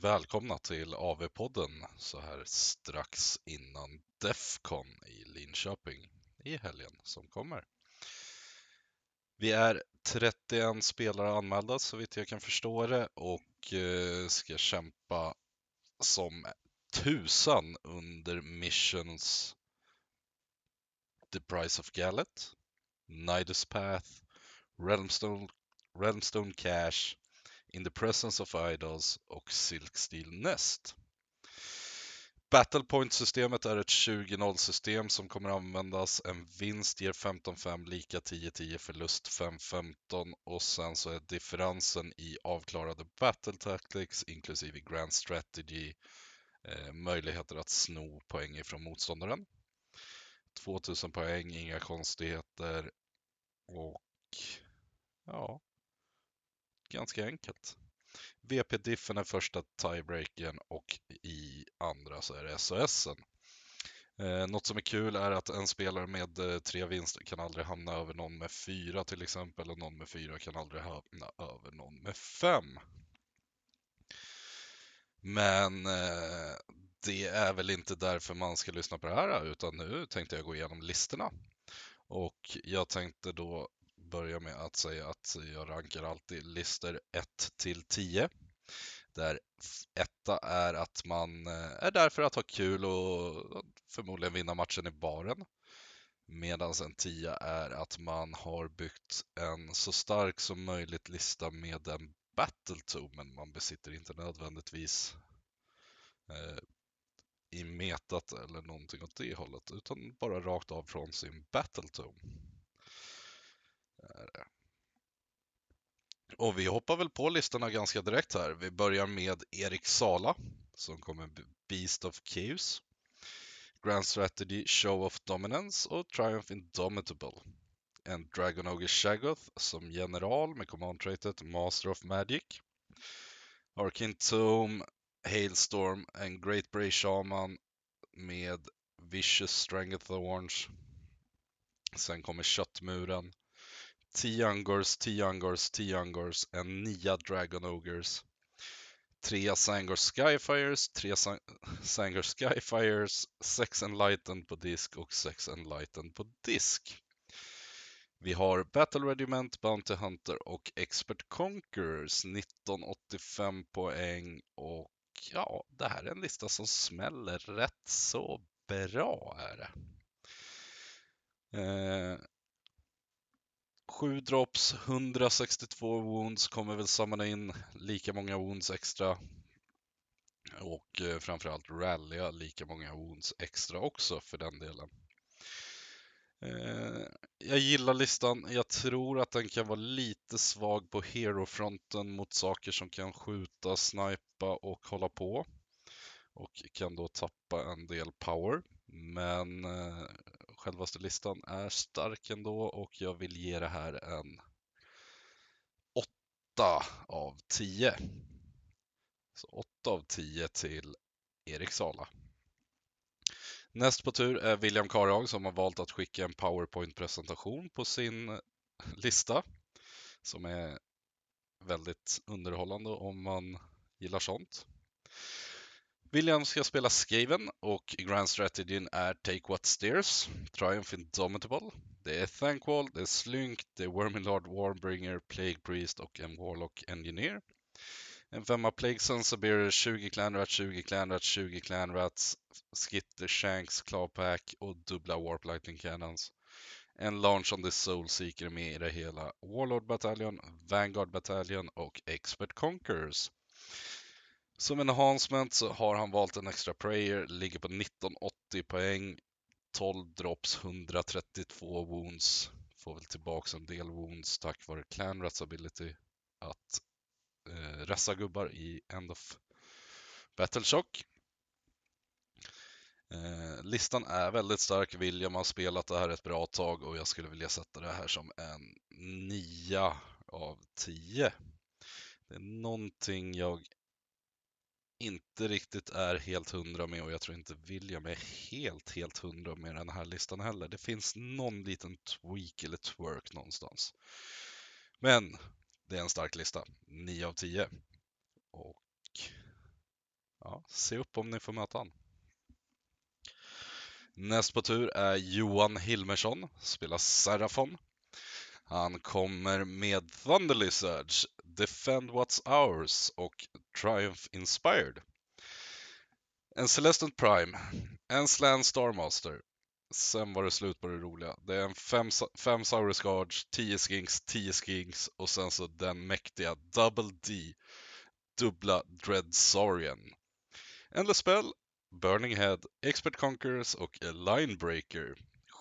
välkomna till AV-podden så här strax innan Defcon i Linköping i helgen som kommer. Vi är 31 spelare anmälda så vitt jag kan förstå det och eh, ska kämpa som tusan under missions The Price of Gallet, Nidus Path, Realmstone, Realmstone Cash, in the Presence of Idols och Silk Steel Nest. Battlepoint-systemet är ett 20-0-system som kommer användas. En vinst ger 15-5, lika 10-10, förlust 5-15 och sen så är differensen i avklarade battle tactics inklusive grand strategy eh, möjligheter att sno poäng ifrån motståndaren. 2000 poäng, inga konstigheter och ja, ganska enkelt. VP-diffen är första tiebreaken och i andra så är det SOSen. Eh, något som är kul är att en spelare med eh, tre vinster kan aldrig hamna över någon med fyra till exempel och någon med fyra kan aldrig hamna över någon med fem. Men eh, det är väl inte därför man ska lyssna på det här utan nu tänkte jag gå igenom listorna. Och jag tänkte då börja med att säga att jag rankar alltid listor 1 till 10. Där etta är att man eh, är där för att ha kul och förmodligen vinna matchen i baren. Medan en tia är att man har byggt en så stark som möjligt lista med en battle men man besitter inte nödvändigtvis eh, i metat eller någonting åt det hållet, utan bara rakt av från sin battle och vi hoppar väl på listorna ganska direkt här. Vi börjar med Erik Sala som kommer Beast of Caves, Grand Strategy Show of Dominance och Triumph Indomitable. En Dragon Ogre Shaggoth som general med command traitet Master of Magic. Arkin Tomb, Hailstorm, en Great Bray Shaman med Vicious Stranglethorns. Sen kommer Köttmuren. Tiangors, Tiangors, Tiangors, en nia Dragon Ogres. Tre Sangor Skyfires, tre Sangor Skyfires, sex Enlightened på disk och sex Enlightened på disk. Vi har Battle Regiment, Bounty Hunter och Expert Conquerors, 1985 poäng och ja, det här är en lista som smäller rätt så bra är det. Eh, 7 drops, 162 wounds, kommer väl samla in lika många wounds extra. Och eh, framförallt rallya lika många wounds extra också för den delen. Eh, jag gillar listan. Jag tror att den kan vara lite svag på hero-fronten mot saker som kan skjuta, snipa och hålla på. Och kan då tappa en del power. Men eh, självaste listan är stark ändå och jag vill ge det här en 8 av 10. Så 8 av 10 till Erik Sala. Näst på tur är William Karhag som har valt att skicka en PowerPoint-presentation på sin lista som är väldigt underhållande om man gillar sånt. William ska spela Skaven och Grand Strategyn är Take What Steers, Triumph Indomitable. Det är Thankwall, det är Slynk, det är Wormilord Warbringer, Plague Priest och en Warlock Engineer. En femma Plague Sons blir 20 Clanrats, 20 Clanrats, 20 Clanrats, Skitter, Shanks, Clawpack och dubbla Warp Lightning Cannons. En Launch on the Soul Seeker med i det hela. Warlord Battalion, Vanguard Battalion och Expert Conquerors. Som enhancement så har han valt en extra prayer, ligger på 1980 poäng, 12 drops, 132 wounds. Får väl tillbaks en del wounds tack vare Clanrats ability att eh, ressa gubbar i End of Battle Shock. Eh, listan är väldigt stark. William har spelat det här ett bra tag och jag skulle vilja sätta det här som en 9 av 10. Det är någonting jag inte riktigt är helt hundra med och jag tror inte William är helt, helt hundra med den här listan heller. Det finns någon liten tweak eller twerk någonstans. Men det är en stark lista, 9 av 10. Och ja, se upp om ni får möta han. Näst på tur är Johan Hilmersson, spelar Serafon. Han kommer med Thunder Lizards, Defend What's Ours och Triumph Inspired. En Celestant Prime, en Slan Starmaster. Sen var det slut på det roliga. Det är en fem, fem Saurus Guards, 10 Skinks, 10 Skinks och sen så den mäktiga Double D, dubbla Dread Saurian. Endless Spell, Burning Head, Expert Conquerors och Linebreaker.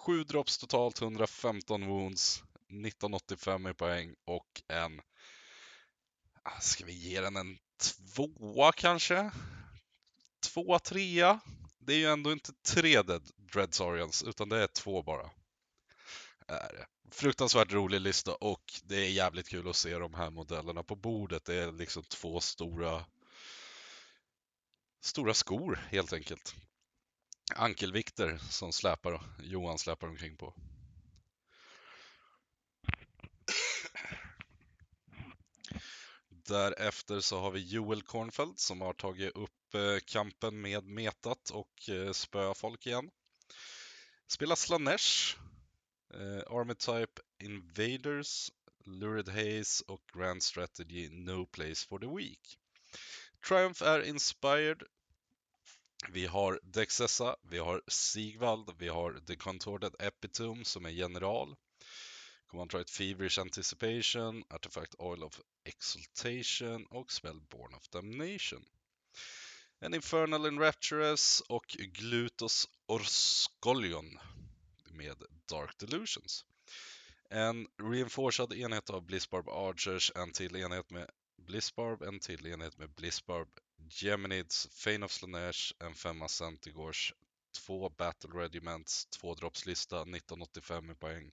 7 drops totalt, 115 wounds, 1985 i poäng och en... Ah, ska vi ge den en tvåa kanske? Tvåa, trea? Det är ju ändå inte tre Dead Dreadsarians, utan det är två bara. Är det. Fruktansvärt rolig lista och det är jävligt kul att se de här modellerna på bordet. Det är liksom två stora stora skor helt enkelt. Ankelvikter som släpar, Johan släpar omkring på. Därefter så har vi Joel Kornfeld som har tagit upp eh, kampen med metat och eh, spöa folk igen. Spelar Slanesh, Armitype, Army Type Invaders, Lurid Haze och Grand Strategy No Place for the Weak. Triumph är Inspired. Vi har Dexessa, vi har Sigvald, vi har The Contorted Epitome som är general. Command Feverish Anticipation, Artifact Oil of Exultation och Spellborn of Damnation. En Infernal Enrapturous och Glutos Orskolion med Dark Delusions. En reinforced enhet av Blizzbarb Archers, en till enhet med Blizzbarb, en till enhet med Blizzbarb Geminids, Fane of Slanesh, en femma Centigors, två Battle Regiments, två droppslista, 1985 i poäng.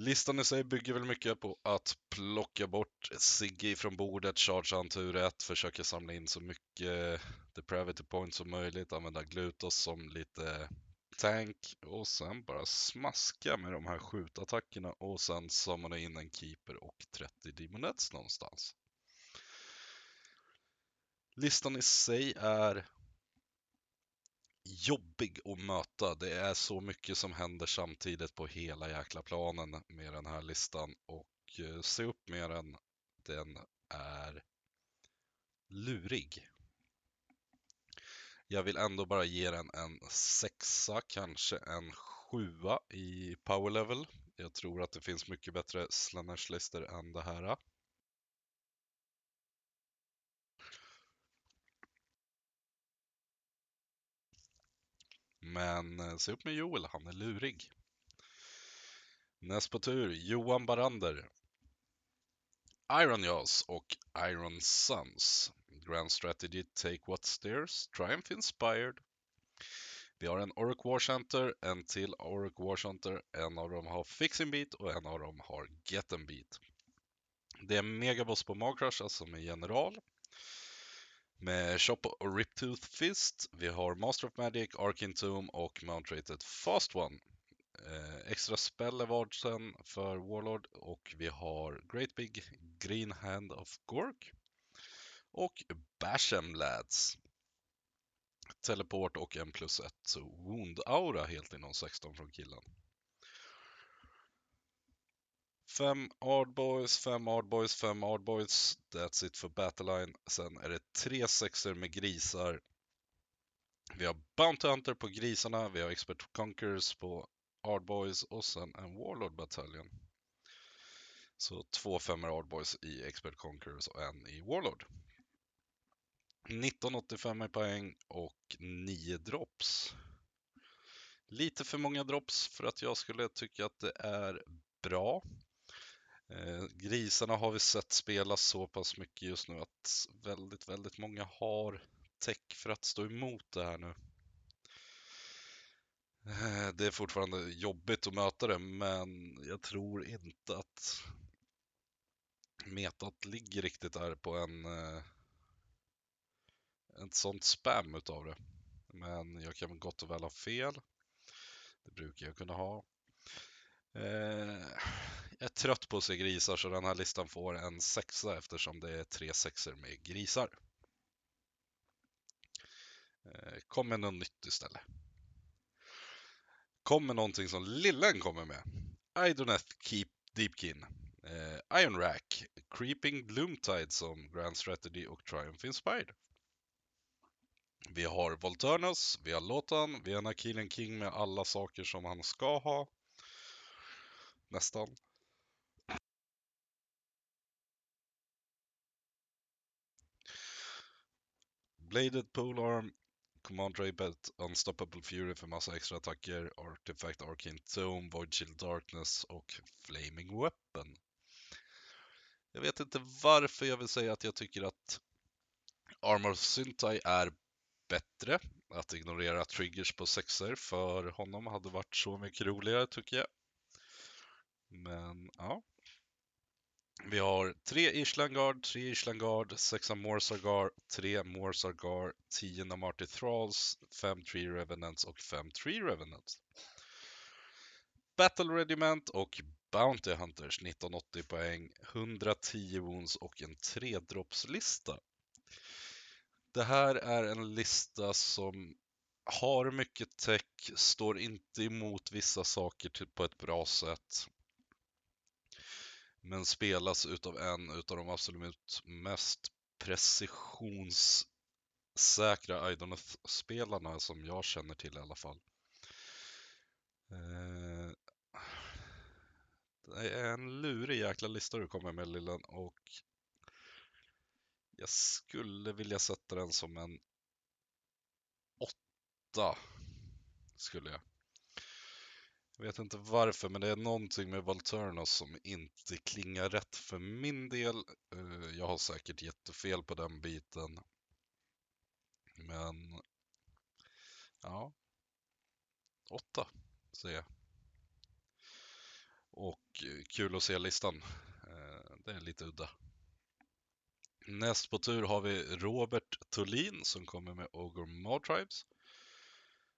Listan i sig bygger väl mycket på att plocka bort Siggy från bordet, charge han tur 1, försöka samla in så mycket depravity points som möjligt, använda Glutos som lite tank och sen bara smaska med de här skjutattackerna och sen samla in en keeper och 30 demonets någonstans. Listan i sig är jobbig att möta. Det är så mycket som händer samtidigt på hela jäkla planen med den här listan och eh, se upp med den. Den är lurig. Jag vill ändå bara ge den en sexa, kanske en sjua i power level. Jag tror att det finns mycket bättre Slanesh-listor än det här. Men eh, se upp med Joel, han är lurig. Näst på tur, Johan Barander. Iron Jaws och Iron Sons. Grand Strategy Take What Steers, Triumph Inspired. Vi har en Orc War Center, en till Orc War Center. En av dem har Fixing Beat och en av dem har Get Beat. Det är Megaboss på Magcrush, alltså med general med Chop och Riptooth Fist. Vi har Master of Magic, Arkin Tomb och Mount Rated Fast One. Eh, extra spell sen för Warlord och vi har Great Big Green Hand of Gork. Och Basham Lads. Teleport och en plus ett Wound Aura helt inom 16 från killen. Fem Ardboys, fem Ardboys, fem Ardboys. That's it för Battleline. Sen är det tre sexer med grisar. Vi har Bounty Hunter på grisarna, vi har Expert Conquerors på Ardboys och sen en Warlord Battalion. Så två femmor Ardboys i Expert Conquerors och en i Warlord. 1985 i poäng och 9 drops. Lite för många drops för att jag skulle tycka att det är bra. Eh, grisarna har vi sett spela så pass mycket just nu att väldigt, väldigt många har tech för att stå emot det här nu. Eh, det är fortfarande jobbigt att möta det, men jag tror inte att metat ligger riktigt där på en eh, ett sånt spam utav det. Men jag kan gott och väl ha fel. Det brukar jag kunna ha. Eh, jag är trött på att se grisar så den här listan får en sexa eftersom det är tre sexer med grisar. Eh, kom med något nytt istället. Kom med någonting som lillen kommer med. Idoneth Keep Deepkin. Eh, Iron Rack, Creeping Gloomtide som Grand Strategy och Triumph Inspired. Vi har Volturnus, vi har Lotan, vi har Nakilen King med alla saker som han ska ha. Nästan. Bladed Polearm, Command Rapet, Unstoppable Fury för massa extra attacker, Artifact Arcane Tome, Void Shield Darkness och Flaming Weapon. Jag vet inte varför jag vill säga att jag tycker att Armor Syntai är bättre. Att ignorera triggers på sexer för honom hade varit så mycket roligare tycker jag. Men ja. Vi har tre Ishlangard, tre Ishlangard, sexa Morsargar, tre Morsargar, tio Namarty Thralls, fem Tree Revenants och fem Tree Revenants. Battle Regiment och Bounty Hunters 1980 poäng, 110 wounds och en tredroppslista. Det här är en lista som har mycket tech, står inte emot vissa saker på ett bra sätt. Men spelas utav en utav de absolut mest precisionssäkra Idoneth-spelarna som jag känner till i alla fall. Eh, det är en lurig jäkla lista du kommer med Lillen och jag skulle vilja sätta den som en åtta. Skulle jag. Jag vet inte varför, men det är någonting med Valturnos som inte klingar rätt för min del. Eh, jag har säkert jättefel på den biten. Men ja, åtta säger jag. Och eh, kul att se listan. Eh, det är lite udda. Näst på tur har vi Robert Thulin som kommer med Ogre Tribes.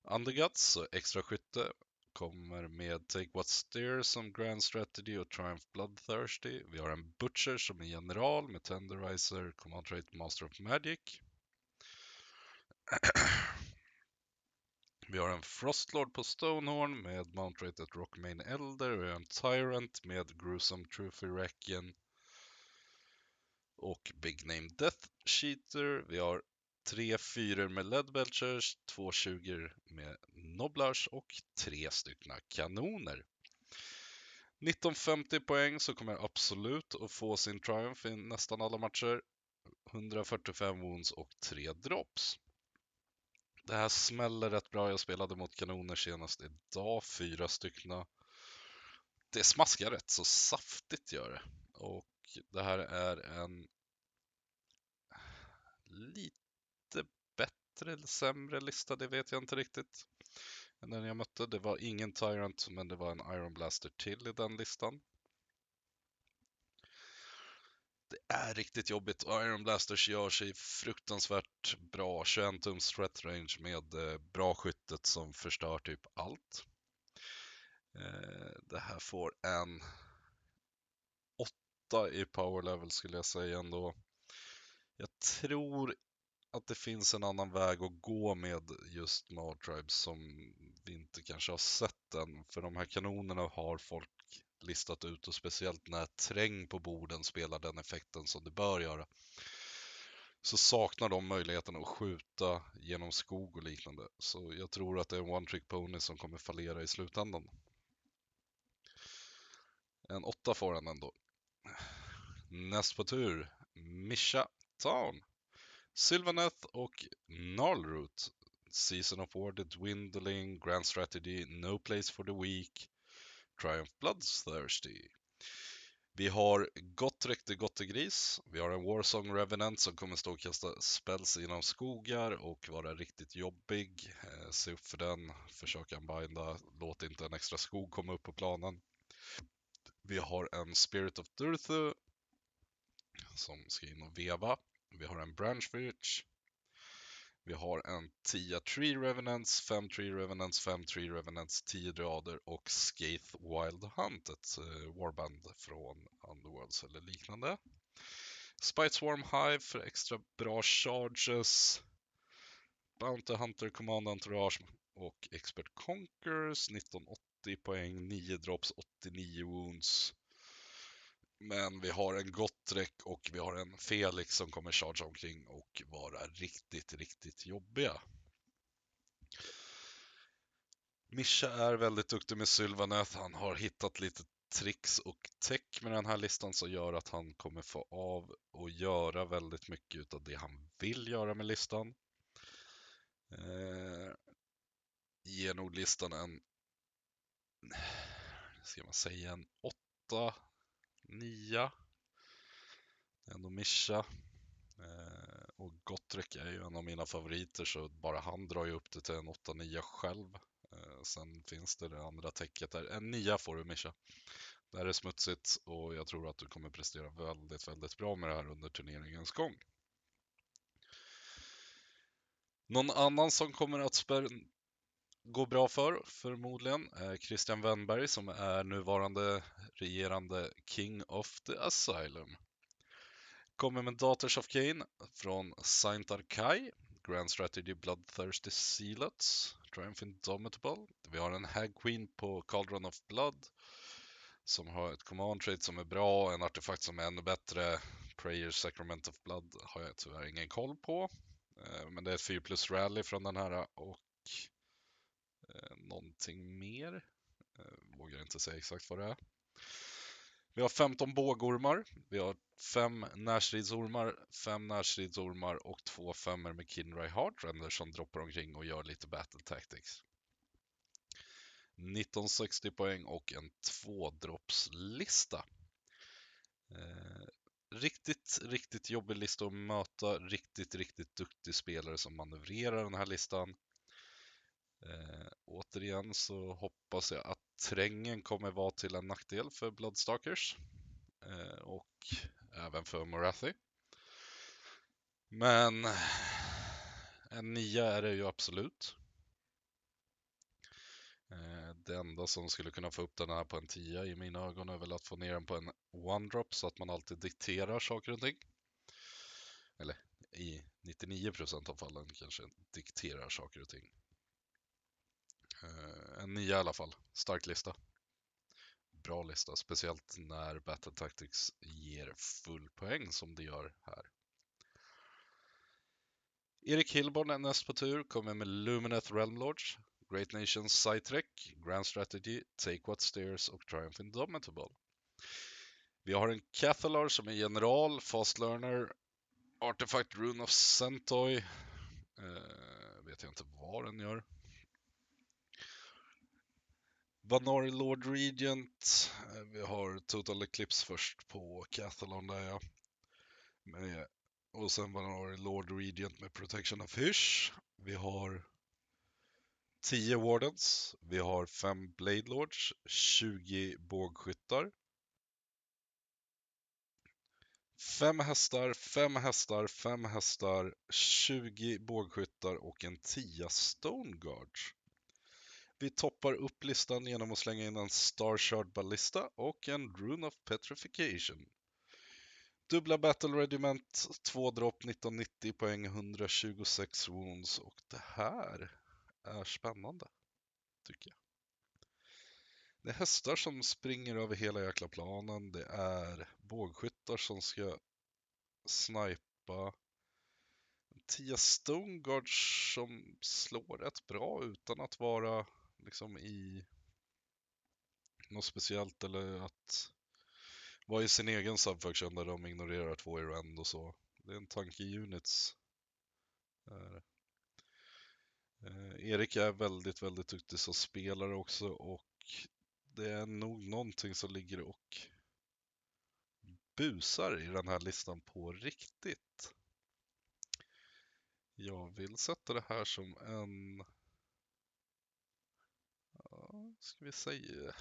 Underguts, extra skytte, kommer med Take What Steers som Grand Strategy och Triumph Bloodthirsty. Vi har en Butcher som är general med Tenderizer, Command Trait Master of Magic. Vi har en Frostlord på Stonehorn med Mount Rated Rockmain Elder. Vi har en Tyrant med Gruesome Trophy Racken och Big Name Death Cheater. Vi har tre fyror med Ledbelchers, två 20 med Noblars och tre stycken kanoner. 1950 poäng så kommer absolut att få sin triumph i nästan alla matcher. 145 wounds och 3 drops. Det här smäller rätt bra. Jag spelade mot kanoner senast idag, fyra stycken. Det smaskar rätt så saftigt gör det. Och det här är en lite bättre eller sämre lista, det vet jag inte riktigt. Än den jag mötte. Det var ingen Tyrant, men det var en Iron Blaster till i den listan. Det är riktigt jobbigt och Iron Blasters gör sig fruktansvärt bra. 21 tums threat range med eh, bra skyttet som förstör typ allt. Eh, det här får en 8 i power level skulle jag säga ändå. Jag tror att det finns en annan väg att gå med just Tribes som vi inte kanske har sett än. För de här kanonerna har folk listat ut och speciellt när träng på borden spelar den effekten som det bör göra. Så saknar de möjligheten att skjuta genom skog och liknande. Så jag tror att det är en one trick pony som kommer fallera i slutändan. En åtta får han ändå. Näst på tur, Misha Town. Sylvaneth och Gnarlroot. Season of War, The Dwindling, Grand Strategy, No Place for the Weak, Triumph Bloodthirsty. Vi har Gottrek the Gottegris. Vi har en Warsong Revenant som kommer stå och kasta spells genom skogar och vara riktigt jobbig. Eh, se upp för den, försök binda, låt inte en extra skog komma upp på planen. Vi har en Spirit of Durthu som ska in och veva. Vi har en Branch Witch. Vi har en 10 Tree Revenants, 5 Tree Revenants, 5 Tree Revenants, 10 Drader och Skaith Wild Hunt, ett eh, warband från Underworlds eller liknande. Spite Swarm Hive för extra bra charges. Bounty Hunter, Command Entourage och Expert Conquers. 1980 poäng, 9 drops, 89 wounds. Men vi har en Gottrek och vi har en Felix som kommer charge omkring och vara riktigt, riktigt jobbiga. Mischa är väldigt duktig med Sylvaneth. Han har hittat lite tricks och tech med den här listan som gör att han kommer få av och göra väldigt mycket av det han vill göra med listan. Eh, ger nog listan en, ska man säga, en 8, Nia. Det är ändå Mischa. Eh, och Gottrek är ju en av mina favoriter så bara han drar ju upp det till en 8-9 själv. Eh, sen finns det det andra täcket där. En 9 får du Mischa. Det här är smutsigt och jag tror att du kommer prestera väldigt, väldigt bra med det här under turneringens gång. Någon annan som kommer att Går bra för, förmodligen, är Christian Wennberg som är nuvarande regerande King of the Asylum. Kommer med Daughters of Cain från Saint Arkai, Grand Strategy Bloodthirsty Sealets, Triumph Indomitable. Vi har en Hag Queen på Cauldron of Blood som har ett command trait som är bra, en artefakt som är ännu bättre. Prayer Sacrament of Blood har jag tyvärr ingen koll på. Eh, men det är ett 4 plus rally från den här och någonting mer. Eh, vågar inte säga exakt vad det är. Vi har 15 bågormar, vi har 5 närstridsormar, 5 närstridsormar och 2 femmer med Kinray Heartrender som droppar omkring och gör lite battle tactics. 1960 poäng och en tvådroppslista. Eh, riktigt, riktigt jobbig lista att möta. Riktigt, riktigt duktig spelare som manövrerar den här listan. Eh, återigen så hoppas jag att trängen kommer vara till en nackdel för Bloodstalkers. Eh, och även för Morathi. Men en nia är det ju absolut. Eh, det enda som skulle kunna få upp den här på en 10 i mina ögon är väl att få ner den på en one-drop så att man alltid dikterar saker och ting. Eller i 99% av fallen kanske dikterar saker och ting. Eh, en nia i alla fall, stark lista. Bra lista, speciellt när Battle Tactics ger full poäng som det gör här. Erik Hillborn är näst på tur, kommer med Lumineth Realm Lords, Great Nations Sidetrek, Grand Strategy, Take What Stairs och Triumph Indomitable. Vi har en Cathalar som är general, Fast Learner, Artifact Rune of Sentoy. Eh, vet jag inte vad den gör. Vanari Lord Regent. Eh, vi har Total Eclipse först på Cathalon där ja. Med, eh, och sen Vanari Lord Regent med Protection of Hysch. Vi har 10 Wardens, vi har 5 Blade Lords, 20 bågskyttar. 5 hästar, 5 hästar, 5 hästar, 20 bågskyttar och en 10 Stone Guards. Vi toppar upp listan genom att slänga in en Starshard Ballista och en Rune of Petrification. Dubbla Battle Regiment, 2 dropp 1990 poäng, 126 wounds och det här är spännande, tycker jag. Det är hästar som springer över hela jäkla planen. Det är bågskyttar som ska snipa. Tia Stoneguards som slår rätt bra utan att vara liksom i något speciellt eller att vara i sin egen subfaction där de ignorerar två i RAND och så. Det är en tanke i units. Eh, eh, Erik är väldigt, väldigt duktig som spelare också och det är nog någonting som ligger och busar i den här listan på riktigt. Jag vill sätta det här som en... Ska vi säga...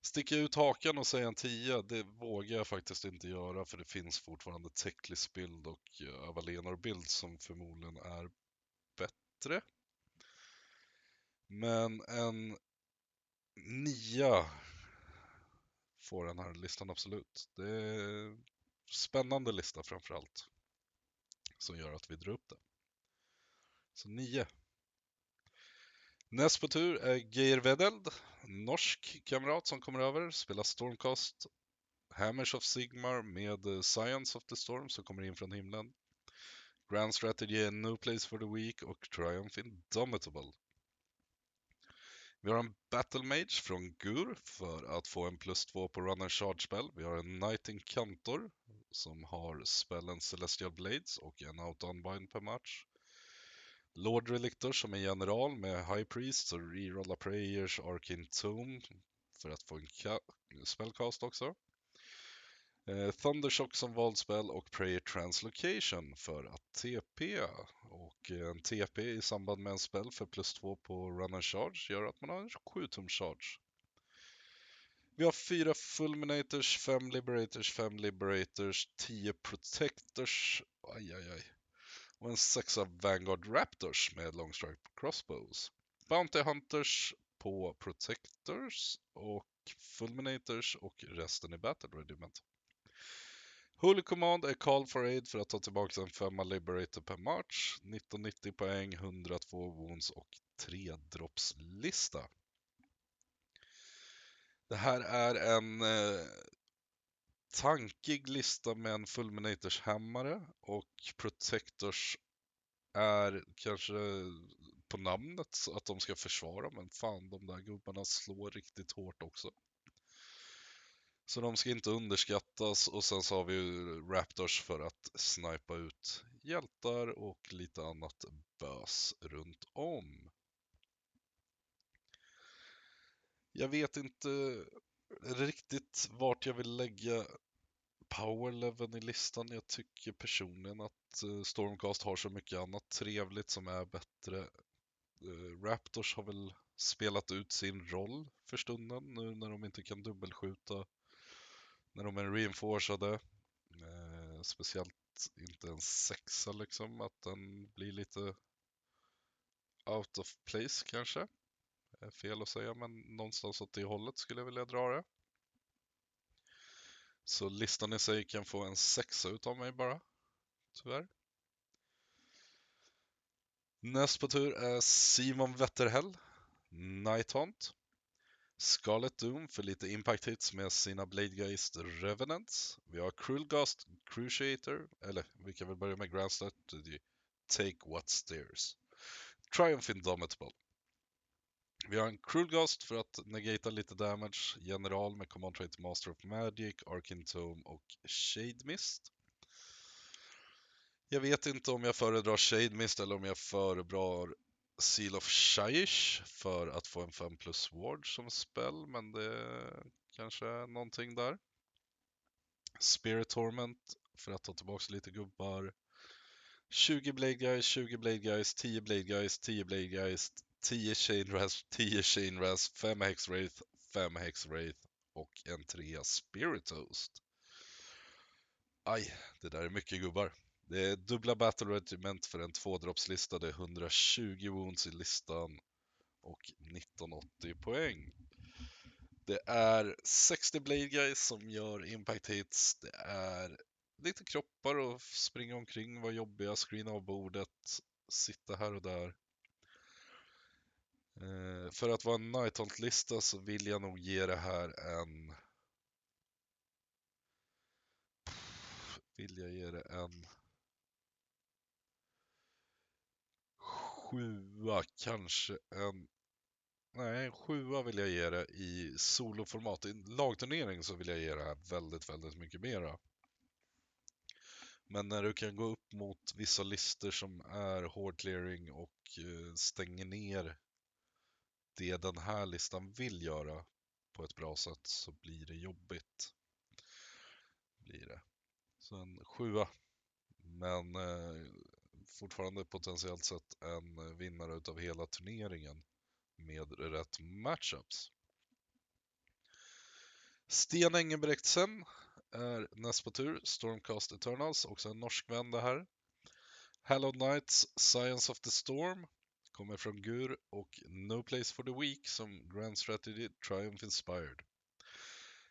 Sticka ut hakan och säga en 10, det vågar jag faktiskt inte göra för det finns fortfarande Techlis bild och eh, Avalenor bild som förmodligen är bättre. Men en nia får den här listan absolut. Det är spännande lista framförallt. Som gör att vi drar upp det. Så 9. Näst på tur är Geir Vedeld, norsk kamrat som kommer över, spelar Stormcast Hammers of Sigmar med eh, Science of the Storm som kommer in från himlen. Grand Strategy är No Place for the Weak och Triumph Indomitable. Vi har en Battle Mage från Gur för att få en plus 2 på Run and Charge spel. Vi har en Knight Incantor som har spellen Celestial Blades och en Out Unbind per match. Lord Relictor som är general med High Priest och rerolla Prayers, Arkin Tomb för att få en spellcast också. Eh, Thundershock som valdspel och Prayer Translocation för att TP. Och eh, en TP i samband med en spel för plus 2 på Run and Charge gör att man har en 7 tum charge. Vi har fyra Fulminators, fem Liberators, fem Liberators, 10 Protectors, aj, aj, aj och en sexa Vanguard Raptors med Longstrike Crossbows. Bounty Hunters på Protectors och Fulminators och resten i Battle Regiment. Holy Command är Call for Aid för att ta tillbaka en femma Liberator per match, 1990 poäng, 102 wounds och 3 droppslista. Det här är en eh, tankig lista med en Fulminators hammare och Protectors är kanske på namnet att de ska försvara, men fan de där gubbarna slår riktigt hårt också. Så de ska inte underskattas och sen så har vi ju Raptors för att snipa ut hjältar och lite annat bös runt om. Jag vet inte riktigt vart jag vill lägga powerleveln i listan. Jag tycker personligen att eh, Stormcast har så mycket annat trevligt som är bättre. Eh, Raptors har väl spelat ut sin roll för stunden nu när de inte kan dubbelskjuta när de är reinforcade. Eh, speciellt inte en sexa liksom, att den blir lite out of place kanske. Fel att säga, men någonstans åt det hållet skulle jag vilja dra det. Så listan i sig kan få en sexa utav mig bara, tyvärr. Näst på tur är Simon Wetterhäll, Nighthaunt. Scarlet Doom för lite impact hits med sina Bladegeist Revenants. Vi har Krulgast Cruciator, eller vi kan väl börja med Grand Strategy, Take What Stairs. Triumph Indomitable. Vi har en Krulgast för att negata lite damage, General med Command Trait Master of Magic, Arkin Tome och Shade Mist. Jag vet inte om jag föredrar Shade Mist eller om jag föredrar Seal of Shyish för att få en 5 plus ward som spel, men det är kanske är någonting där. Spirit Torment för att ta tillbaka lite gubbar. 20 Blade Guys, 20 Blade Guys, 10 Blade Guys, 10 Blade Guys, 10 Chain Ras, 10 Chain Ras, 5 Hex Wraith, 5 Hex Wraith och en 3 Spirit Toast. Aj, det där är mycket gubbar. Det är dubbla Battle Regiment för en tvådroppslista, det är 120 wounds i listan och 1980 poäng. Det är 60 Blade Guys som gör impact hits. Det är lite kroppar och springa omkring, vara jobbiga, screena av bordet, sitta här och där. Eh, för att vara en Nighthaunt-lista så vill jag nog ge det här en... Vill jag ge det en... sjua, kanske en... Nej, en sjua vill jag ge det i soloformat. I lagturnering så vill jag ge det här väldigt, väldigt mycket mera. Men när du kan gå upp mot vissa listor som är hård clearing och eh, stänger ner det den här listan vill göra på ett bra sätt så blir det jobbigt. Blir det. Så en sjua. Men eh, fortfarande potentiellt sett en vinnare utav hela turneringen med rätt matchups. Sten Engelbrektsen är näst på tur, Stormcast Eternals, också en norsk vän det här. Hallowed Knights, Science of the Storm, kommer från Gur och No Place for the Weak som Grand Strategy Triumph Inspired.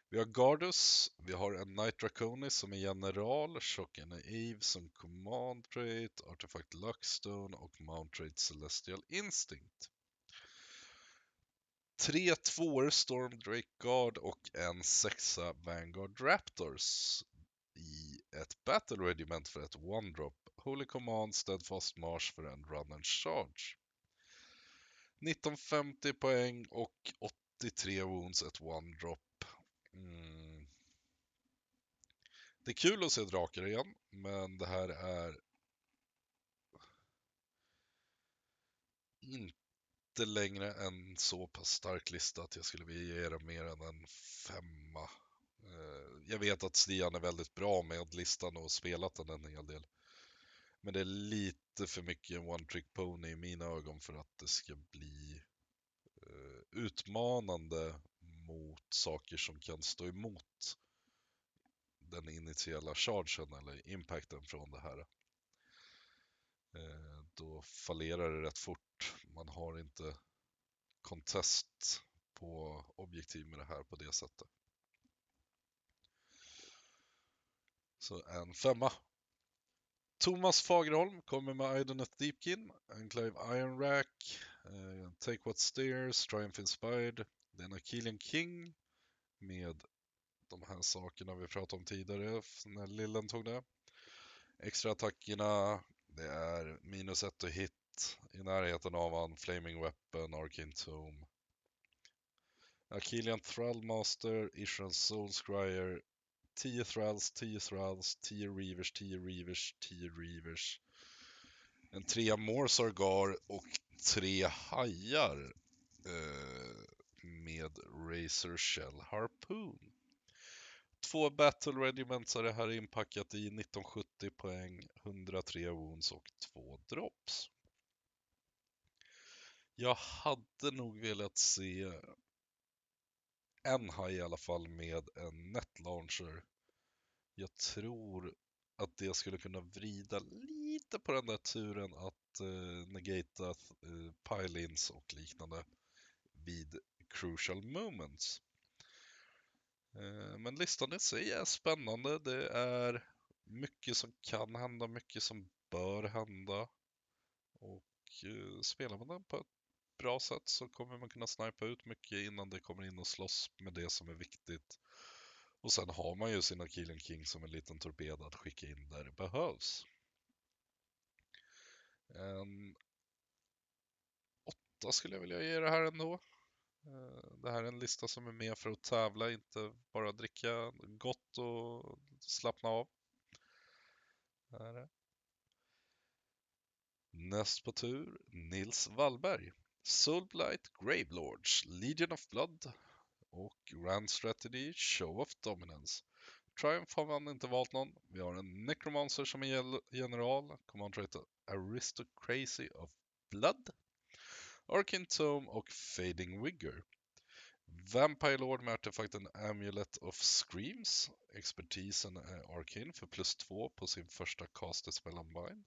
Vi har Gardus, vi har en Knight Draconis som är general, Shocken Eve som command trait, Artifact Luckstone och Mount trait Celestial Instinct. Tre tvåor Storm Drake Guard och en sexa Vanguard Raptors i ett Battle Regiment för ett One-Drop, Holy Command Steadfast March för en Run and Charge. 1950 poäng och 83 wounds, ett One-Drop. Mm. Det är kul att se drakar igen, men det här är inte längre en så pass stark lista att jag skulle vilja ge den mer än en femma. Eh, jag vet att Stian är väldigt bra med listan och spelat den en hel del. Men det är lite för mycket en one trick pony i mina ögon för att det ska bli eh, utmanande mot saker som kan stå emot den initiala chargen eller impacten från det här. Eh, då fallerar det rätt fort. Man har inte contest på objektiv med det här på det sättet. Så en femma. Thomas Fagerholm kommer med Idoneth Deepkin, Enclave Ironrack, uh, eh, Take What Stairs, Triumph Inspired, det är King med de här sakerna vi pratade om tidigare när Lillen tog det. Extra attackerna, det är minus ett och hit i närheten av han, Flaming Weapon, Arcane Tomb. Akilian Thrallmaster, Ishran Soul Scryer, 10 thralls, 10 thralls, 10 reavers, 10 reavers, 10 reavers. En trea Morsargar och tre hajar eh, med Razor Shell Harpoon. Två Battle Regiments är det här inpackat i 1970 poäng, 103 wounds och två drops. Jag hade nog velat se en haj i alla fall med en net launcher. Jag tror att det skulle kunna vrida lite på den där turen att eh, negata eh, pile-ins och liknande vid crucial moments. Eh, men listan i sig är spännande. Det är mycket som kan hända, mycket som bör hända. Och eh, spelar man den på ett bra sätt så kommer man kunna snipa ut mycket innan det kommer in och slåss med det som är viktigt. Och sen har man ju sina Killing King som en liten torped att skicka in där det behövs. En åtta skulle jag vilja ge det här ändå. Eh, det här är en lista som är med för att tävla, inte bara dricka gott och slappna av. Näst på tur, Nils Wallberg. Soulblight Gravelords, Legion of Blood och Grand Strategy Show of Dominance. Triumph har man inte valt någon. Vi har en Necromancer som är general, Commander heter Aristocracy of Blood. Arcane Tome och Fading Wigger. Vampire Lord med artefakten Amulet of Screams. Expertisen är Arcane för plus 2 på sin första caster spell Unbind.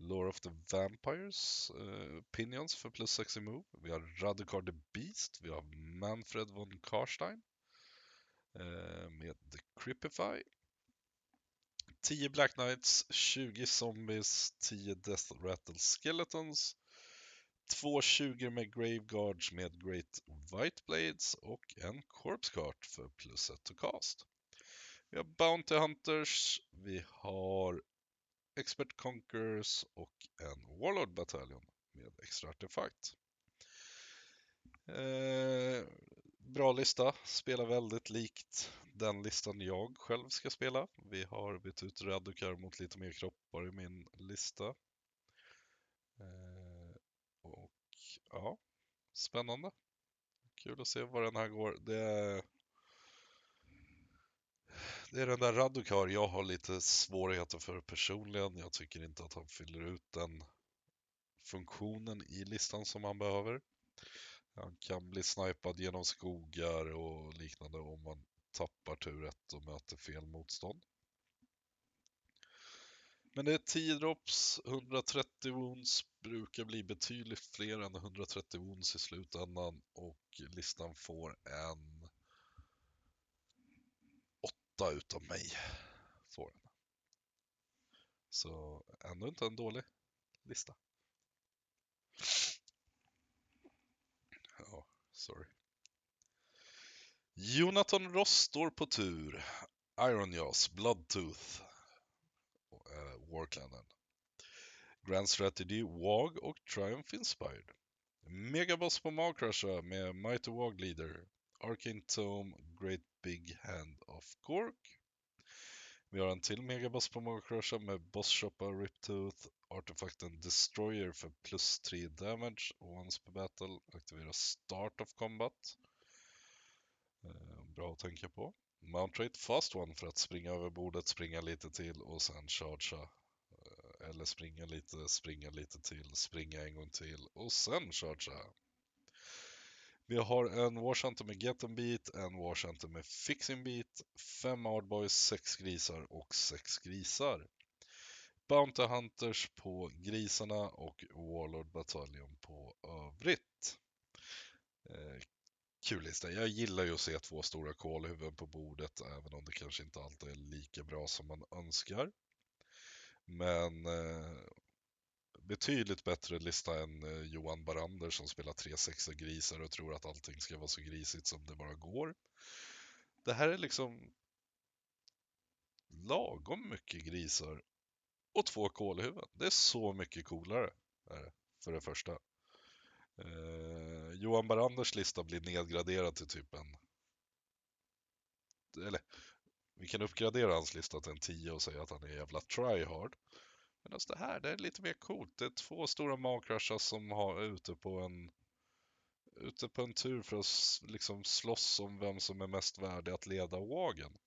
Lore of the Vampires, eh, uh, Pinions för plus 6 i move. Vi har Radukar the Beast, vi har Manfred von Karstein uh, med The Cripify. 10 Black Knights, 20 Zombies, 10 Death Rattle Skeletons, 2 20 med Graveguards med Great White Blades och en Corpse Cart för plus 1 to cast. Vi har Bounty Hunters, vi har Expert Conquerors och en Warlord Bataljon med extra artefakt. Eh, bra lista, spelar väldigt likt den listan jag själv ska spela. Vi har bytt ut Radukar mot lite mer kroppar i min lista. Eh, och ja, spännande. Kul att se var den här går. Det är det är den där Radukar jag har lite svårigheter för personligen. Jag tycker inte att han fyller ut den funktionen i listan som han behöver. Han kan bli snipad genom skogar och liknande om man tappar tur 1 och möter fel motstånd. Men det är 10 drops, 130 wounds brukar bli betydligt fler än 130 wounds i slutändan och listan får en åtta utav mig. Får den. Så ändå inte en dålig lista. Ja, sorry. Jonathan Ross står på tur. Iron Jaws, Bloodtooth, uh, eh, Warclannen. Grand Strategy, WAG och Triumph Inspired. Megaboss på Magcrusher med Mighty WAG Leader, Arcane Tome, Great Big Hand of Gork. Vi har en till megaboss på Magcrusher med Boss Shoppa Riptooth, artefakten Destroyer för plus 3 damage once per battle, aktivera Start of Combat. Eh, bra att tänka på. Mount Rate Fast One för att springa över bordet, springa lite till och sen chargea. Eh, eller springa lite, springa lite till, springa en gång till och sen chargea. Vi har en Warshunter med Get and Beat, en Warshunter med Fixing Beat, fem Hardboys, sex grisar och sex grisar. Bounty Hunters på grisarna och Warlord Battalion på övrigt. Eh, kul lista. Jag gillar ju att se två stora kolhuvuden på bordet, även om det kanske inte alltid är lika bra som man önskar. Men eh, betydligt bättre lista än eh, Johan Barander som spelar tre sexa grisar och tror att allting ska vara så grisigt som det bara går. Det här är liksom lagom mycket grisar och två kolhuvuden. Det är så mycket coolare, för det första. Eh, Johan Baranders lista blir nedgraderad till typ en... Eller, vi kan uppgradera hans lista till en 10 och säga att han är jävla tryhard. Medan alltså, det här, det är lite mer coolt. Det är två stora magkraschar som har ute på en ute på en tur för att liksom slåss om vem som är mest värdig att leda wagen.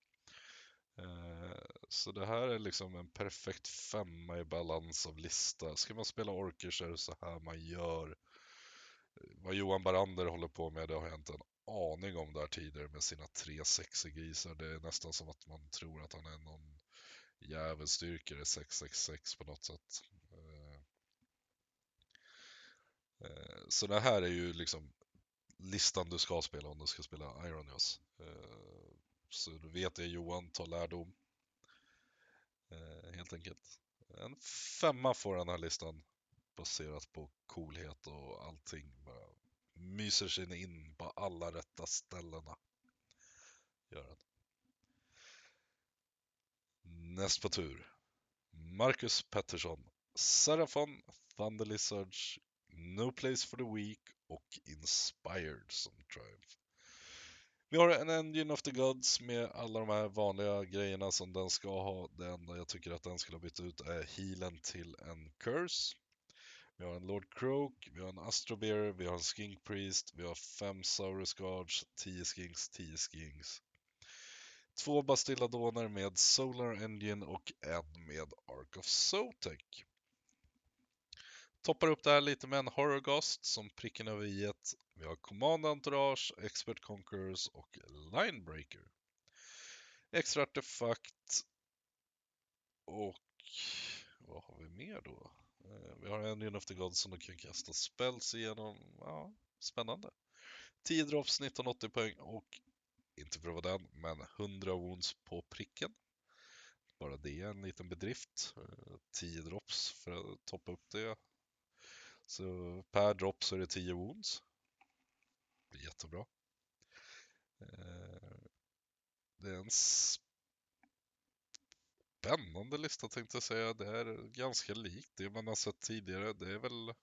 Eh, så det här är liksom en perfekt femma i balans av lista. Ska man spela orker så är det så här man gör. Vad Johan Barander håller på med, det har jag inte en aning om där tidigare med sina tre sexigrisar. Det är nästan som att man tror att han är någon djävulsdyrkare 666 på något sätt. Eh, eh, så det här är ju liksom listan du ska spela om du ska spela Ironios. Eh, så du vet det Johan, ta lärdom. Helt enkelt. En femma får den här listan baserat på coolhet och allting. Bara myser sig in på alla rätta ställena. Gör den. Näst på tur. Marcus Pettersson, Serafon, Thunder Lizards, No Place for the Weak och Inspired som Triumph. Vi har en Engine of the Gods med alla de här vanliga grejerna som den ska ha. Det enda jag tycker att den skulle ha bytt ut är healen till en Curse. Vi har en Lord Croak, vi har en Astrobear, vi har en Skink Priest, vi har fem Saurus Guards, 10 Skinks, 10 Skinks. Två Bastilladoner med Solar Engine och en med Ark of Sotek. Toppar upp det här lite med en Horror Ghost som pricken över i Vi har Command Entourage, Expert Conquerors och Linebreaker. Extra artefakt och vad har vi mer då? Eh, vi har en of the Gods som du kan kasta spells igenom. Ja, spännande. 10 drops, 1980 poäng och inte för att vara den, men 100 wounds på pricken. Bara det är en liten bedrift. Eh, 10 drops för att toppa upp det. Så per drop så är det 10 wounds. Det blir jättebra. Eh, det är en spännande lista tänkte jag säga. Det är ganska likt det man har sett tidigare. Det är väl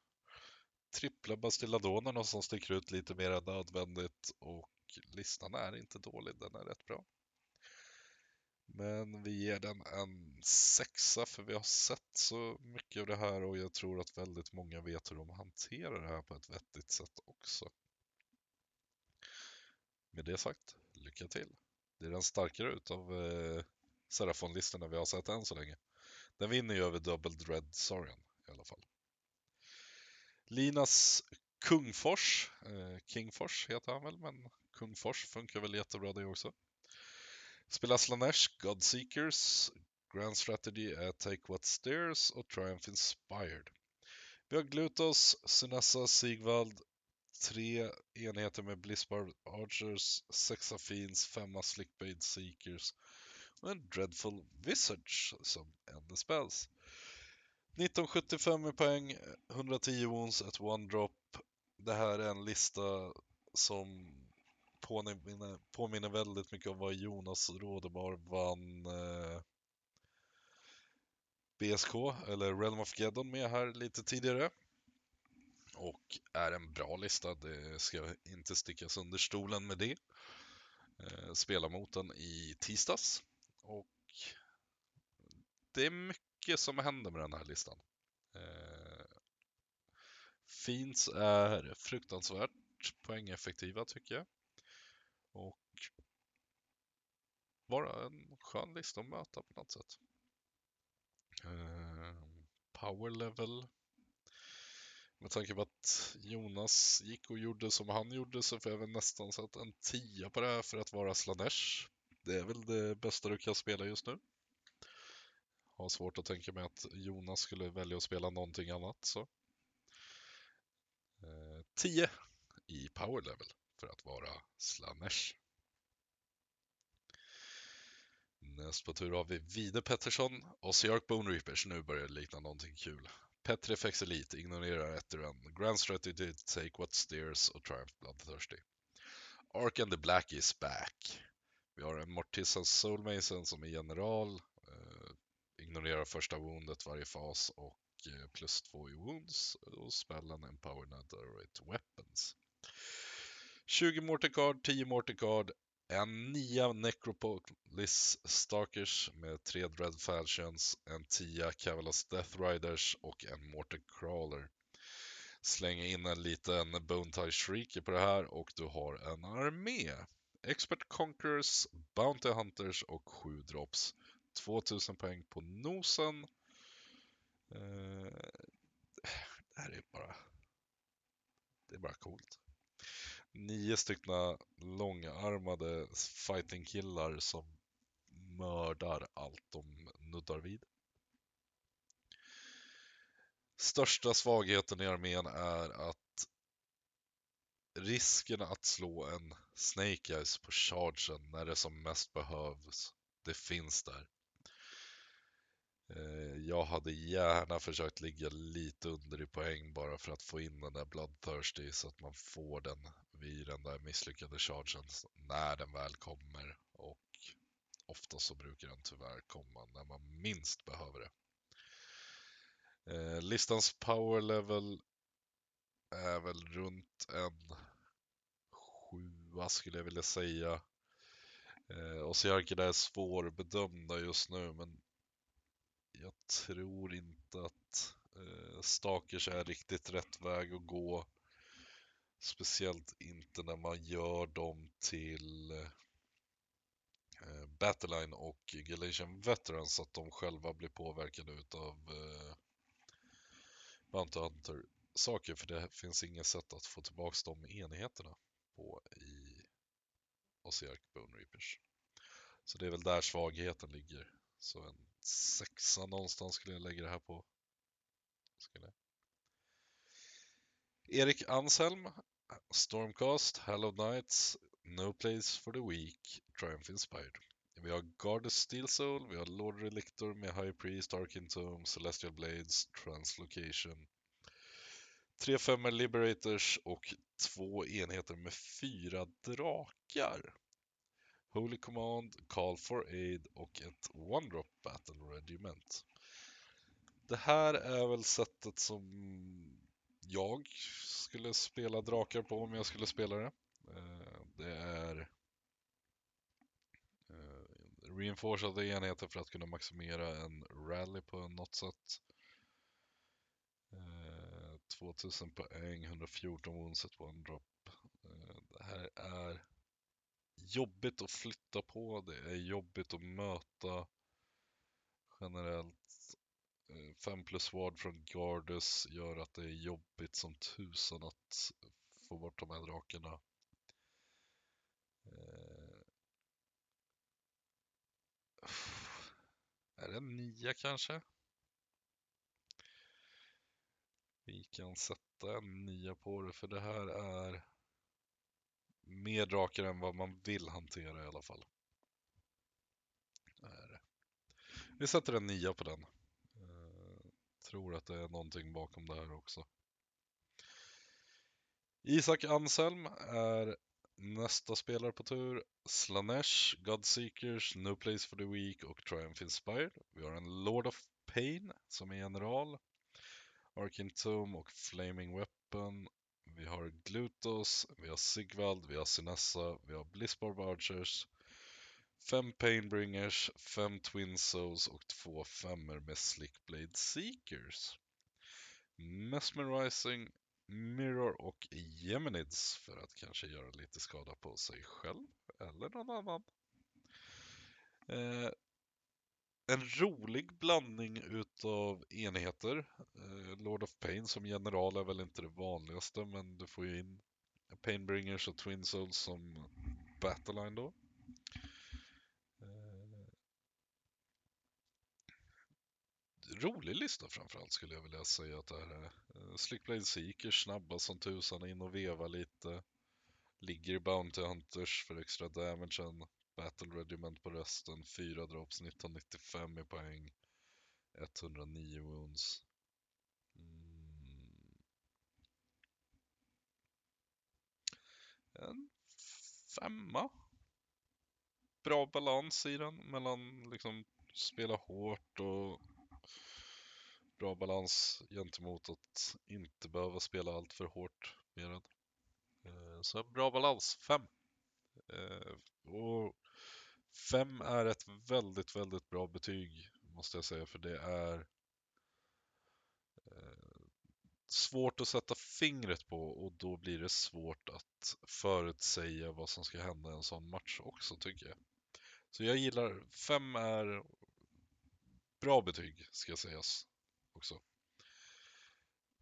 trippla Bastilladonerna som sticker ut lite mer än nödvändigt och listan är inte dålig, den är rätt bra. Men vi ger den en sexa för vi har sett så mycket av det här och jag tror att väldigt många vet hur de hanterar det här på ett vettigt sätt också. Med det sagt, lycka till! Det är den starkare utav eh, Serafon-listorna vi har sett än så länge. Den vinner ju över Double Dread Sarian i alla fall. Linas Kungfors, eh, Kingfors heter han väl, men Kungfors funkar väl jättebra det också. Spelar Slanesh, Godseekers, Grand Strategy är Take What Stairs och Triumph Inspired. Vi har Glutos, Synessa, Sigvald, tre enheter med Blissbar Archers, sex Fiends, femma Slickbait Seekers och en Dreadful Visage som ender spells. 1975 i poäng, 110 wounds, ett one drop. Det här är en lista som påminner, påminner väldigt mycket om vad Jonas Rådebar vann eh, BSK, eller Realm of Geddon med här lite tidigare. Och är en bra lista, det ska inte stickas under stolen med det. Eh, spelar mot den i tisdags. Och det är mycket som händer med den här listan. Eh, Fiends är fruktansvärt poängeffektiva tycker jag. Och vara en skön lista att möta på något sätt. Eh, power level. Med tanke på att Jonas gick och gjorde som han gjorde så får jag väl nästan sätta en tia på det här för att vara Slanesh. Det är väl det bästa du kan spela just nu. Har svårt att tänka mig att Jonas skulle välja att spela någonting annat. Så. Eh, 10 i power level för att vara slammers. Näst på tur har vi Vide Pettersson och Seark Bone Reapers. Nu börjar det likna någonting kul. Petrifex Elite ignorerar Etheran. Grand Strategy Take What Steers och Triumph Bloodthirsty. Ark and the Black is back. Vi har en Mortissa Soulmason som är general. Eh, ignorerar första woundet varje fas och eh, plus två i wounds. Och spellen Empower Netherite Weapons. 20 Mortecard, 10 Mortecard, en 9 Necropolis Stalkers med 3 Dread Falchions, en 10 Cavalas Death Riders och en Mortecrawler. Släng in en liten Bone Tie Shrieker på det här och du har en armé. Expert Conquerors, Bounty Hunters och 7 drops. 2000 poäng på nosen. Eh, det här är bara... Det är bara coolt nio stycken långarmade fightingkillar som mördar allt de nuddar vid. Största svagheten i armén är att risken att slå en Snake Eyes på chargen när det som mest behövs, det finns där. Eh, jag hade gärna försökt ligga lite under i poäng bara för att få in den där Bloodthirsty så att man får den vid den där misslyckade chargen när den väl kommer. Och ofta så brukar den tyvärr komma när man minst behöver det. Eh, listans power level är väl runt en sjua skulle jag vilja säga. Eh, och är svårbedömda just nu men jag tror inte att eh, Stakers är riktigt rätt väg att gå. Speciellt inte när man gör dem till eh, Battleline och Galatian Veterans så att de själva blir påverkade utav eh, Bounty Hunter saker för det finns inget sätt att få tillbaks de enheterna på i Osiark Bone Reapers. Så det är väl där svagheten ligger. Så en sexa någonstans skulle jag lägga det här på. Skulle. Erik Anselm, Stormcast, Hallowed Knights, No Place for the Weak, Triumph Inspired. Vi har Guardus Steel Soul, vi har Lord Relictor med High Priest, Arkin Tome, Celestial Blades, Translocation. 3-5 Liberators och två enheter med fyra drakar. Holy Command, Call for Aid och ett One Drop Battle Regiment. Det här är väl sättet som jag skulle spela drakar på om jag skulle spela det. Eh, det är eh, enheter för att kunna maximera en rally på något sätt. Eh, 2000 poäng, 114 wounds, ett one drop. Eh, det här är jobbigt att flytta på, det är jobbigt att möta generellt. Mm, 5 plus ward från Gardus gör att det är jobbigt som tusan att få bort de här drakarna. Eh, är det en nia kanske? Vi kan sätta en nia på det för det här är mer drakar än vad man vill hantera i alla fall. Vi sätter en nia på den. Tror att det är någonting bakom det här också. Isak Anselm är nästa spelare på tur. Slanesh, Godseekers, No Place for the Weak och Triumph Inspired. Vi har en Lord of Pain som är general. Arkin Tomb och Flaming Weapon. Vi har Glutos, vi har Sigvald, vi har Sinessa, vi har Blissbarb Archers. Fem Painbringers, fem Twin Souls och två femmer med Slickblade Seekers. Mesmerizing, Mirror och Geminids för att kanske göra lite skada på sig själv eller någon annan. Eh, en rolig blandning utav enheter. Eh, Lord of Pain som general är väl inte det vanligaste men du får ju in Painbringers och Twin Souls som Battleline då. Rolig lista framförallt skulle jag vilja säga att det här är. Eh, Slickblade Seeker snabba som tusan in och veva lite. Ligger i Bounty Hunters för extra damagen. Battle Regiment på resten. 4 drops, 1995 i poäng. 109 wounds. Mm. En femma. Bra balans i den mellan liksom spela hårt och bra balans gentemot att inte behöva spela allt för hårt med den. Eh, så bra balans, fem. Eh, och fem är ett väldigt, väldigt bra betyg måste jag säga, för det är eh, svårt att sätta fingret på och då blir det svårt att förutsäga vad som ska hända i en sån match också tycker jag. Så jag gillar, 5 är bra betyg ska sägas också.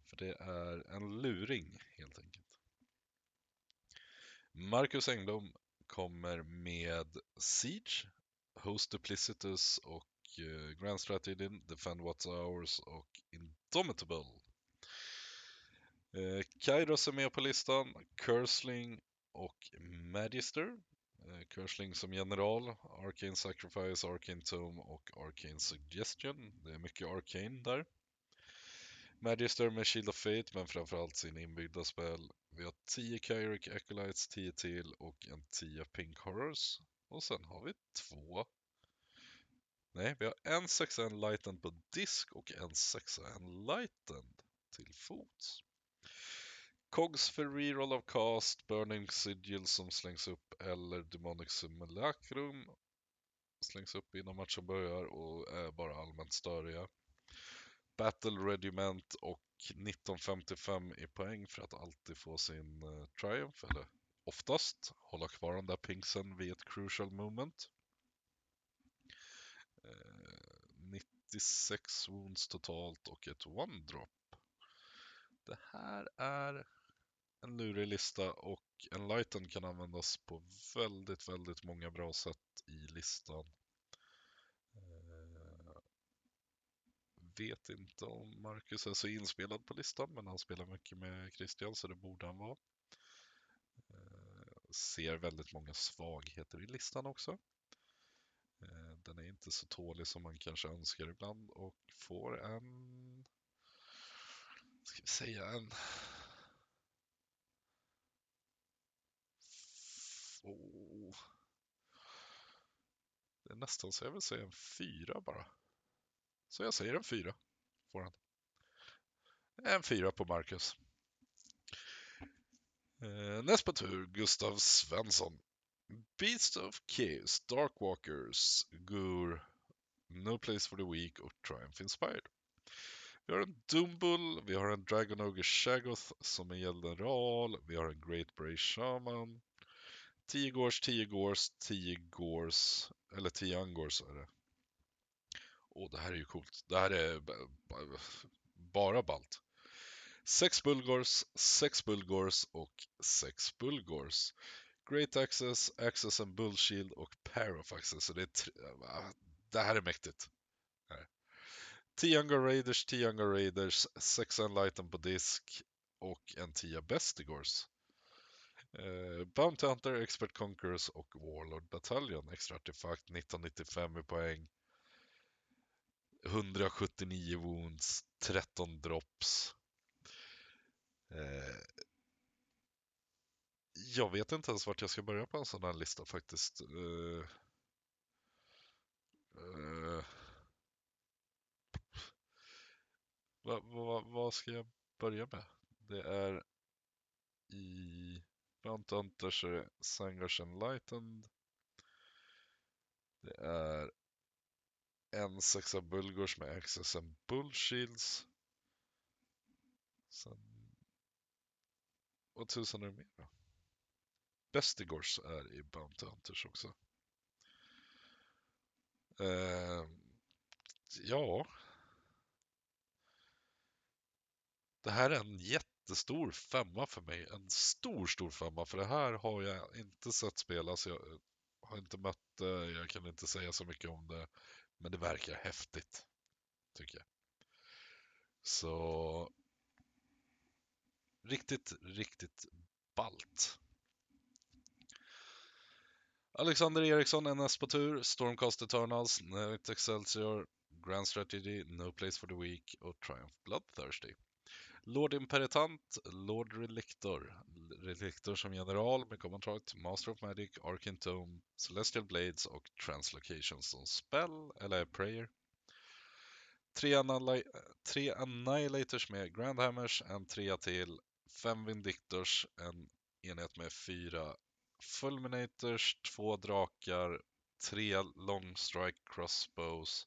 För det är en luring helt enkelt. Marcus Engblom kommer med Siege, Host Duplicitus och eh, Grand Strategy, Defend What's Ours och Indomitable. Eh, Kairos är med på listan, Cursling och Magister. Eh, Cursling som general, Arcane Sacrifice, Arcane Tome och Arcane Suggestion. Det är mycket Arcane där. Magister med Shield of Fate, men framförallt sin inbyggda spel. Vi har 10 Kyric Acolytes, 10 till och en 10 Pink Horrors. Och sen har vi två. Nej, vi har en sexa Enlightened på disk och en sexa Enlightened till fots. Cogs för reroll of cast, Burning Sigil som slängs upp eller Demonic Simulacrum slängs upp innan matchen börjar och är bara allmänt störiga. Battle Regiment och 1955 i poäng för att alltid få sin uh, Triumph, eller oftast hålla kvar den där pinksen vid ett crucial moment. Eh, uh, 96 wounds totalt och ett one drop. Det här är en lurig lista och en lighten kan användas på väldigt, väldigt många bra sätt i listan. Vet inte om Marcus är så inspelad på listan, men han spelar mycket med Christian, så det borde han vara. Eh, ser väldigt många svagheter i listan också. Eh, den är inte så tålig som man kanske önskar ibland och får en... Ska vi säga en... Oh. Det är nästan så jag vill säga en fyra bara. Så jag säger en fyra. Får han. En fyra på Marcus. Eh, näst på tur, Gustav Svensson. Beast of Chaos, Darkwalkers, Gur, No Place for the Weak och Triumph Inspired. Vi har en Dumbull, vi har en Dragon Ogre Shagoth som är general, vi har en Great Bray Shaman, 10 Gors, 10 Gors, 10 Gors, eller 10 Angors är det. Åh, det här är ju coolt. Det här är bara balt. Sex Bulgors, sex Bulgors och sex Bulgors. Great Access, Access and Bullshield och Pair of Access. Så det, är det här är mäktigt. 10 Younger Raiders, 10 Younger Raiders, 6 Enlighten på disk och en 10 Bestigors. Uh, Bounty Hunter, Expert Conquerors och Warlord Battalion. Extra artefakt 1995 i poäng. 179 wounds, 13 drops. Eh, jag vet inte ens vart jag ska börja på en sån här lista faktiskt. Eh, eh, vad, va, va ska jag börja med? Det är i Mount Hunters är det Sangars Enlightened. Det är en sexa Bulgors med Access and Bullshields. Sen... Vad tusan är det mer då? Bestigors är i Bounty Hunters också. Eh, ja. Det här är en jättestor femma för mig. En stor, stor femma. För det här har jag inte sett spelas. Jag har inte mött det. Jag kan inte säga så mycket om det. Men det verkar häftigt. Tycker jag. Så riktigt, riktigt balt. Alexander Eriksson, NS på tur, Stormcast Eternals, Night Excelsior, Grand Strategy, No Place for the Weak och Triumph Bloodthirsty. Lord Imperitant, Lord Relictor, Relictor som general med Command Master of Magic, Arcane Tome, Celestial Blades och Translocations som spell eller prayer. Tre, tre Annihilators med Grandhammers, en trea till, fem Vindictors, en enhet med fyra Fulminators, två drakar, tre Longstrike Crossbows,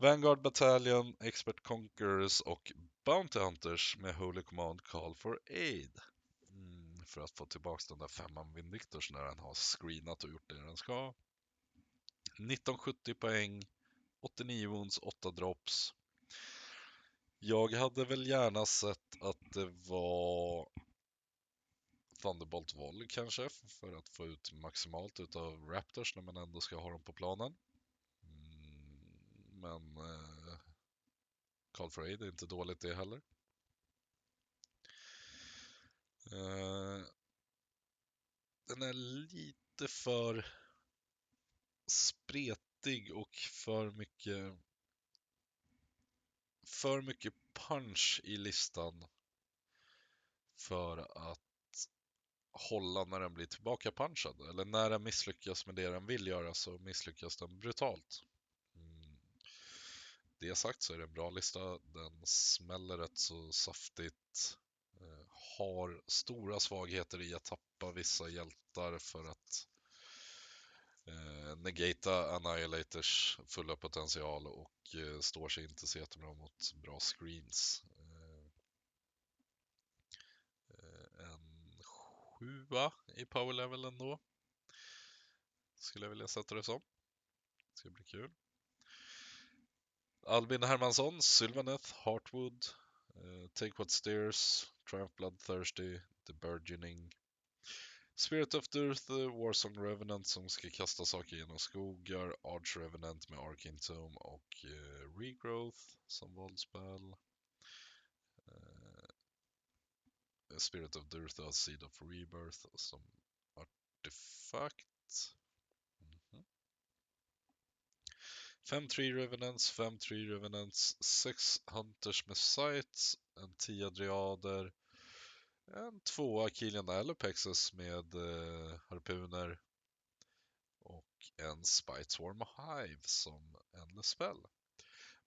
Vanguard Battalion, Expert Conquerors och Bounty Hunters med Holy Command Call for Aid. Mm, för att få tillbaka den där femman Vindictors när den har screenat och gjort det den ska. 1970 poäng, 89 wounds, 8 drops. Jag hade väl gärna sett att det var Thunderbolt Volley kanske för att få ut maximalt utav Raptors när man ändå ska ha dem på planen. Men eh, Call for Aid är inte dåligt det heller. Eh, den är lite för spretig och för mycket för mycket punch i listan för att hålla när den blir tillbaka punchad. Eller när den misslyckas med det den vill göra så misslyckas den brutalt. Det sagt så är det en bra lista. Den smäller rätt så saftigt. Eh, har stora svagheter i att tappa vissa hjältar för att eh, negata Annihilators fulla potential och eh, står sig inte så jättebra mot bra screens. Eh, eh, en sjua i power level ändå. Skulle jag vilja sätta det som. Det ska bli kul. Albin Hermansson, Sylvaneth, Heartwood, uh, eh, Take What Steers, Triumph Bloodthirsty, The Burgeoning, Spirit of Dirth, Warsong Revenant som ska kasta saker genom skogar, Arch Revenant med Arcane Tome och uh, Regrowth som våldsspel. Eh, Spirit of Dirth, Seed of Rebirth som artefakt. 5 Tree Revenants, 5 Tree Revenants, 6 Hunters med Sights, en 10 Adriader, en 2 Kilian Alopexes med eh, harpuner och en Spite Swarm Hive som Endless Spell.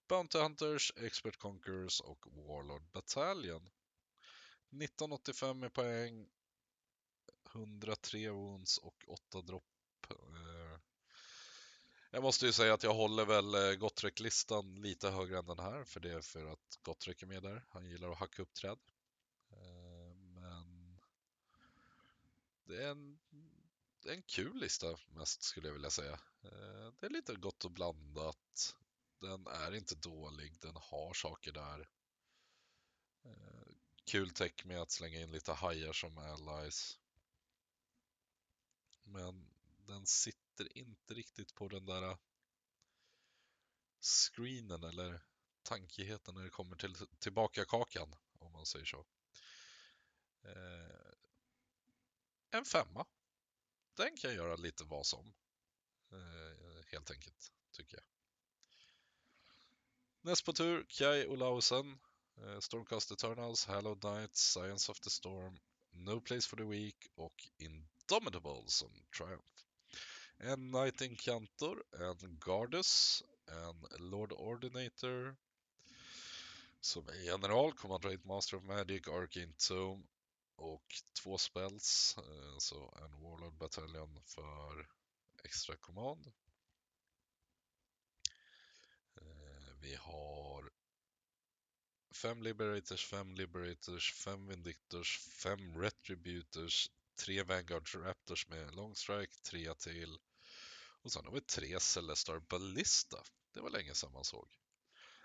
Bounty Hunters, Expert Conquerors och Warlord Battalion. 1985 i poäng, 103 wounds och 8 dropp eh, jag måste ju säga att jag håller väl eh, Gottrek-listan lite högre än den här, för det är för att Gottrek är med där. Han gillar att hacka upp träd. Eh, men det är en, det är en kul lista mest skulle jag vilja säga. Eh, det är lite gott och blandat. Den är inte dålig, den har saker där kul tech med att slänga in lite hajar som allies. Men den sitter inte riktigt på den där äh, screenen eller tankigheten när det kommer till tillbaka kakan om man säger så. Eh, en femma. Den kan göra lite vad som. Eh, helt enkelt, tycker jag. Näst på tur, Kai Olausen. Eh, Stormcast Eternals, Hallowed Night, Science of the Storm, No Place for the Weak och Indomitable som Triumph. En Knight Incantor, en Gardus, en Lord Ordinator som är general, Commandrate Master of Magic, Arcane Tomb och två spells, eh, så en Warlord Battalion för extra command. Eh, vi har fem Liberators, fem Liberators, fem Vindictors, fem Retributors, tre Vanguard Raptors med Long Strike, tre till. Och sen har vi tre Celestar Ballista. Det var länge sedan man såg.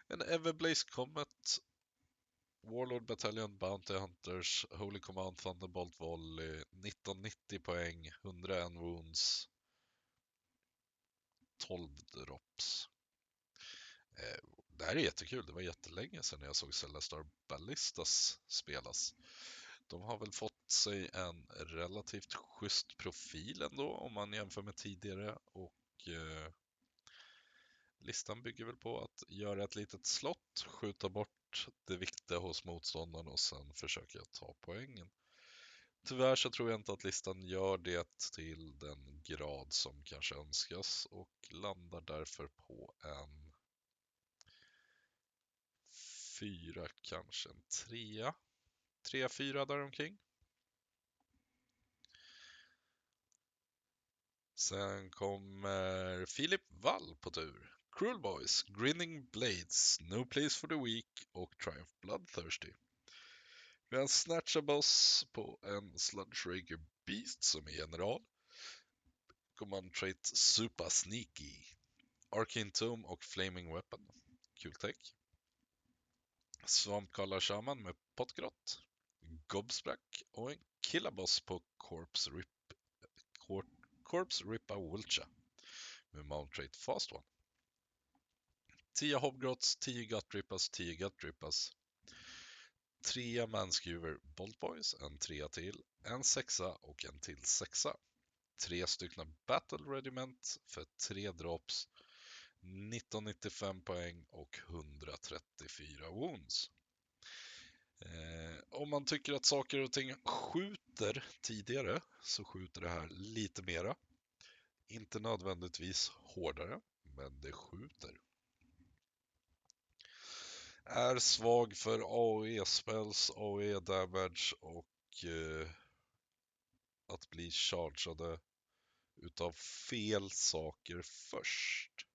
En Everblaze Comet, Warlord Battalion Bounty Hunters, Holy Command Thunderbolt Volley, 1990 poäng, 101 wounds, 12 drops. Eh, det här är jättekul. Det var jättelänge sedan jag såg Celestar Ballistas spelas. De har väl fått sig en relativt schysst profil ändå om man jämför med tidigare och eh, listan bygger väl på att göra ett litet slott, skjuta bort det viktiga hos motståndaren och sen försöka ta poängen. Tyvärr så tror jag inte att listan gör det till den grad som kanske önskas och landar därför på en fyra, kanske en trea. Tre, fyra däromkring. Sen kommer Filip Wall på tur. Cruel Boys, Grinning Blades, No Place for the Weak och Triumph Bloodthirsty. Vi har en Snatcha Boss på en Sludge Rager Beast som är general. Command Trait Super Sneaky. Arcane Tomb och Flaming Weapon. Kul tech. Svampkallar Shaman med Pottgrott. Gobsprack och en Killaboss på Corpse Rip, Corpse Ripa Wulcha med Mount Trait Fast One. 10 Hobgrots, 10 Gutrippas, 10 Gutrippas. 3 Manskewer Bolt Boys, en 3 till, en sexa och en till sexa. Tre stycken Battle Regiment för 3 drops, 1995 poäng och 134 wounds. Eh, om man tycker att saker och ting skjuter tidigare så skjuter det här lite mera. Inte nödvändigtvis hårdare, men det skjuter. Är svag för AOE-spells, AOE-damage och eh, att bli chargeade utav fel saker först.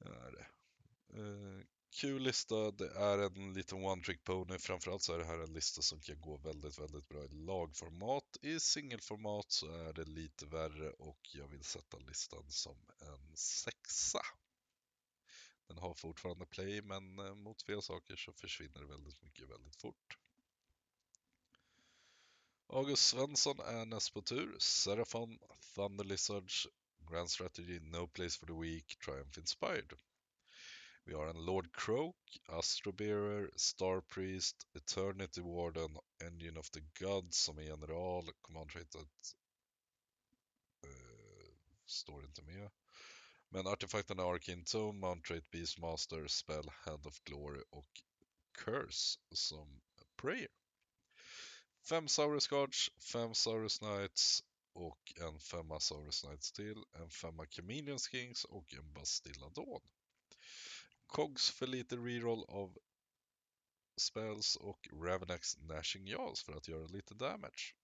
Är det. Eh, kul lista, det är en liten one-trick pony. Framförallt så är det här en lista som kan gå väldigt, väldigt bra i lagformat. I singelformat så är det lite värre och jag vill sätta listan som en sexa. Den har fortfarande play, men eh, mot fel saker så försvinner det väldigt mycket väldigt fort. August Svensson är näst på tur. Seraphon, Thunder Lizards, Grand Strategy, No Place for the Weak, Triumph Inspired. Vi har en Lord Croak, Astrobearer, Star Priest, Eternity Warden, Engine of the Gods som är general, Command traitet uh, eh, står inte med. Men artefakterna Arcane Tome, Mount Trait Beastmaster, Spell, Hand of Glory och Curse som Prayer. Fem Saurus Guards, fem Saurus Knights och en femma Saurus Knights till, en femma Chameleon Kings och en Bastilladon. Cogs för lite reroll av spells och Ravenax Nashing Jaws för att göra lite damage.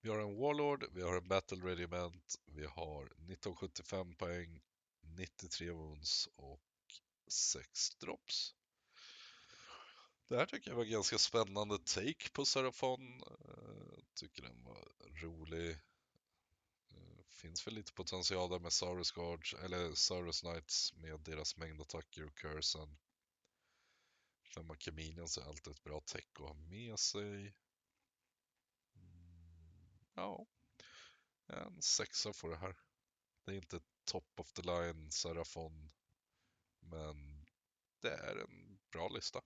Vi har en Warlord, vi har en Battle Regiment, vi har 1975 poäng, 93 wounds och 6 drops. Det här tycker jag var ganska spännande take på Serafon. Jag tycker den var rolig. Finns väl lite potential där med Saurus Guards, eller Saurus Knights med deras mängdattacker och cursen. Femma Chameleons är alltid ett bra tech att ha med sig. Mm, ja, en sexa får det här. Det är inte top of the line Serafon, men det är en bra lista.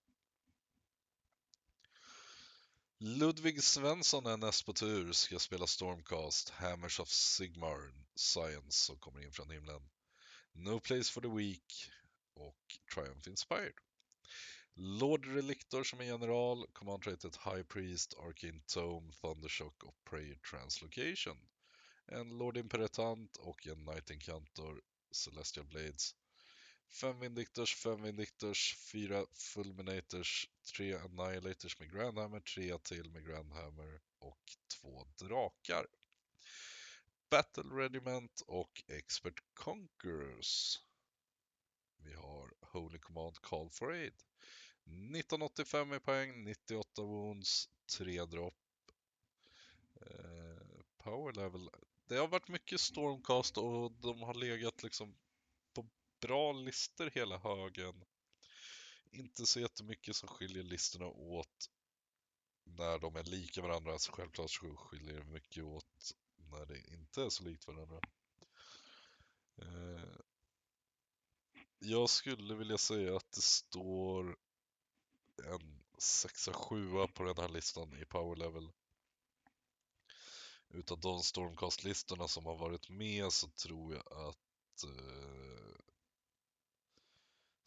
Ludvig Svensson är näst på tur, ska spela Stormcast, Hammers of Sigmar, Science som kommer in från himlen. No Place for the Weak och Triumph Inspired. Lord Relictor som är general, Command Rated High Priest, Arcane Tome, Thundershock och Prayer Translocation. En Lord Imperatant och en Knight Incantor, Celestial Blades. Fem Vindictors, fem Vindictors, fyra Fulminators, tre Annihilators med Grandhammer, tre till med Grandhammer och två drakar. Battle Regiment och Expert Conquerors. Vi har Holy Command Call for Aid. 1985 i poäng, 98 wounds, 3 dropp. Eh, power level. Det har varit mycket Stormcast och de har legat liksom bra listor hela högen. Inte så jättemycket som skiljer listorna åt när de är lika varandra. Så självklart så skiljer det mycket åt när det inte är så likt varandra. Eh, jag skulle vilja säga att det står en 6-7 på den här listan i power level. Utav de Stormcast-listorna som har varit med så tror jag att... Eh,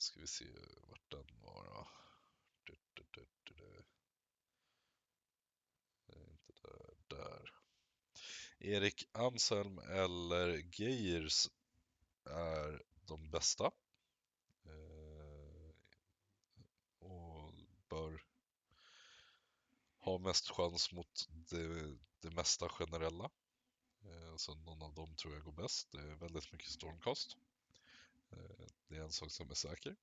ska vi se vart den var då. Du, du, du, du, du. Inte där, där. Erik Anselm eller Geirs är de bästa. Eh, och bör ha mest chans mot det, det mesta generella. Eh, så någon av dem tror jag går bäst. Det är väldigt mycket stormcast. Eh, det är en sak som är säker.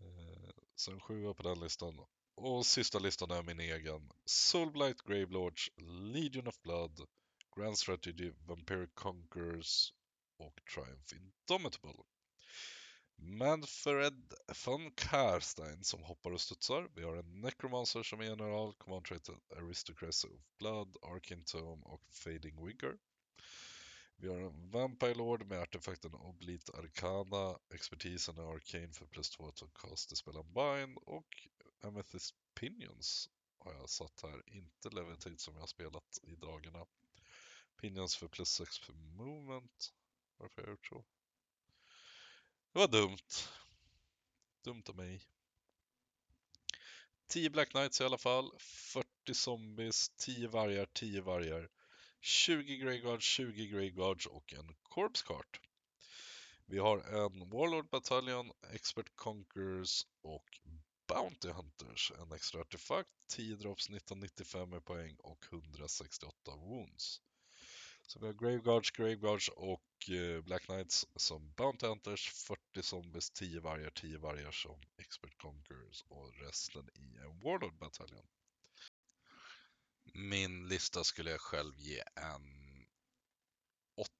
Eh, så sen sjua på den listan. Och sista listan är min egen. Soulblight Gravelords, Legion of Blood, Grand Strategy, Vampiric Conquerors och Triumph Indomitable. Manfred von Karstein som hoppar och studsar. Vi har en Necromancer som är general, Command Trait Aristocracy of Blood, Arkin Tome och Fading Wigger. Vi har en Vampire Lord med artefakten Oblite Arcana, expertisen är Arcane för plus 2 till cast spel Unbind och Amethyst Pinions har jag satt här, inte Levitate som jag har spelat i dagarna. Pinions för plus 6 för movement. Varför har jag gjort så? Det var dumt. Dumt av mig. 10 Black Knights i alla fall, 40 zombies, 10 vargar, 10 vargar, 20 Greyguards, 20 Greyguards och en Corpse Cart. Vi har en Warlord Battalion, Expert Conquerors och Bounty Hunters, en extra artefakt, 10 drops, 1995 med poäng och 168 wounds. Så vi har Graveguards, Graveguards och eh, Black Knights som Bounty Hunters, 40 zombies, 10 vargar, 10 vargar som Expert Conquerors och resten i en Warlord Battalion. Min lista skulle jag själv ge en 8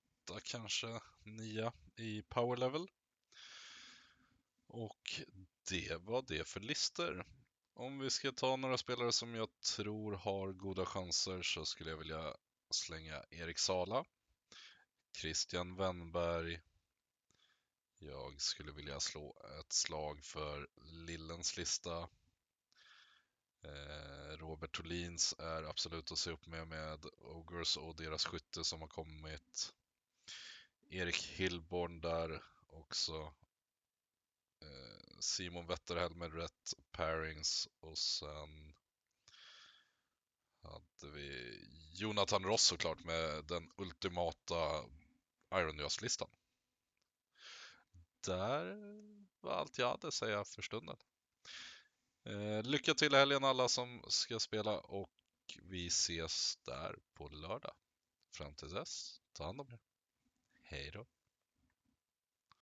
kanske, 9 i power level. Och det var det för listor. Om vi ska ta några spelare som jag tror har goda chanser så skulle jag vilja slänga Erik Sala, Christian Wennberg. Jag skulle vilja slå ett slag för Lillens lista. Eh, Robert Tolins är absolut att se upp med med Ogres och deras skytte som har kommit. Erik Hillborn där också. Eh, Simon Wetterhäll med rätt pairings och sen hade vi Jonathan Ross såklart med den ultimata Iron listan Där var allt jag hade att säga för stunden. Eh, lycka till i helgen alla som ska spela och vi ses där på lördag. Fram till dess, ta hand om er. Hej då.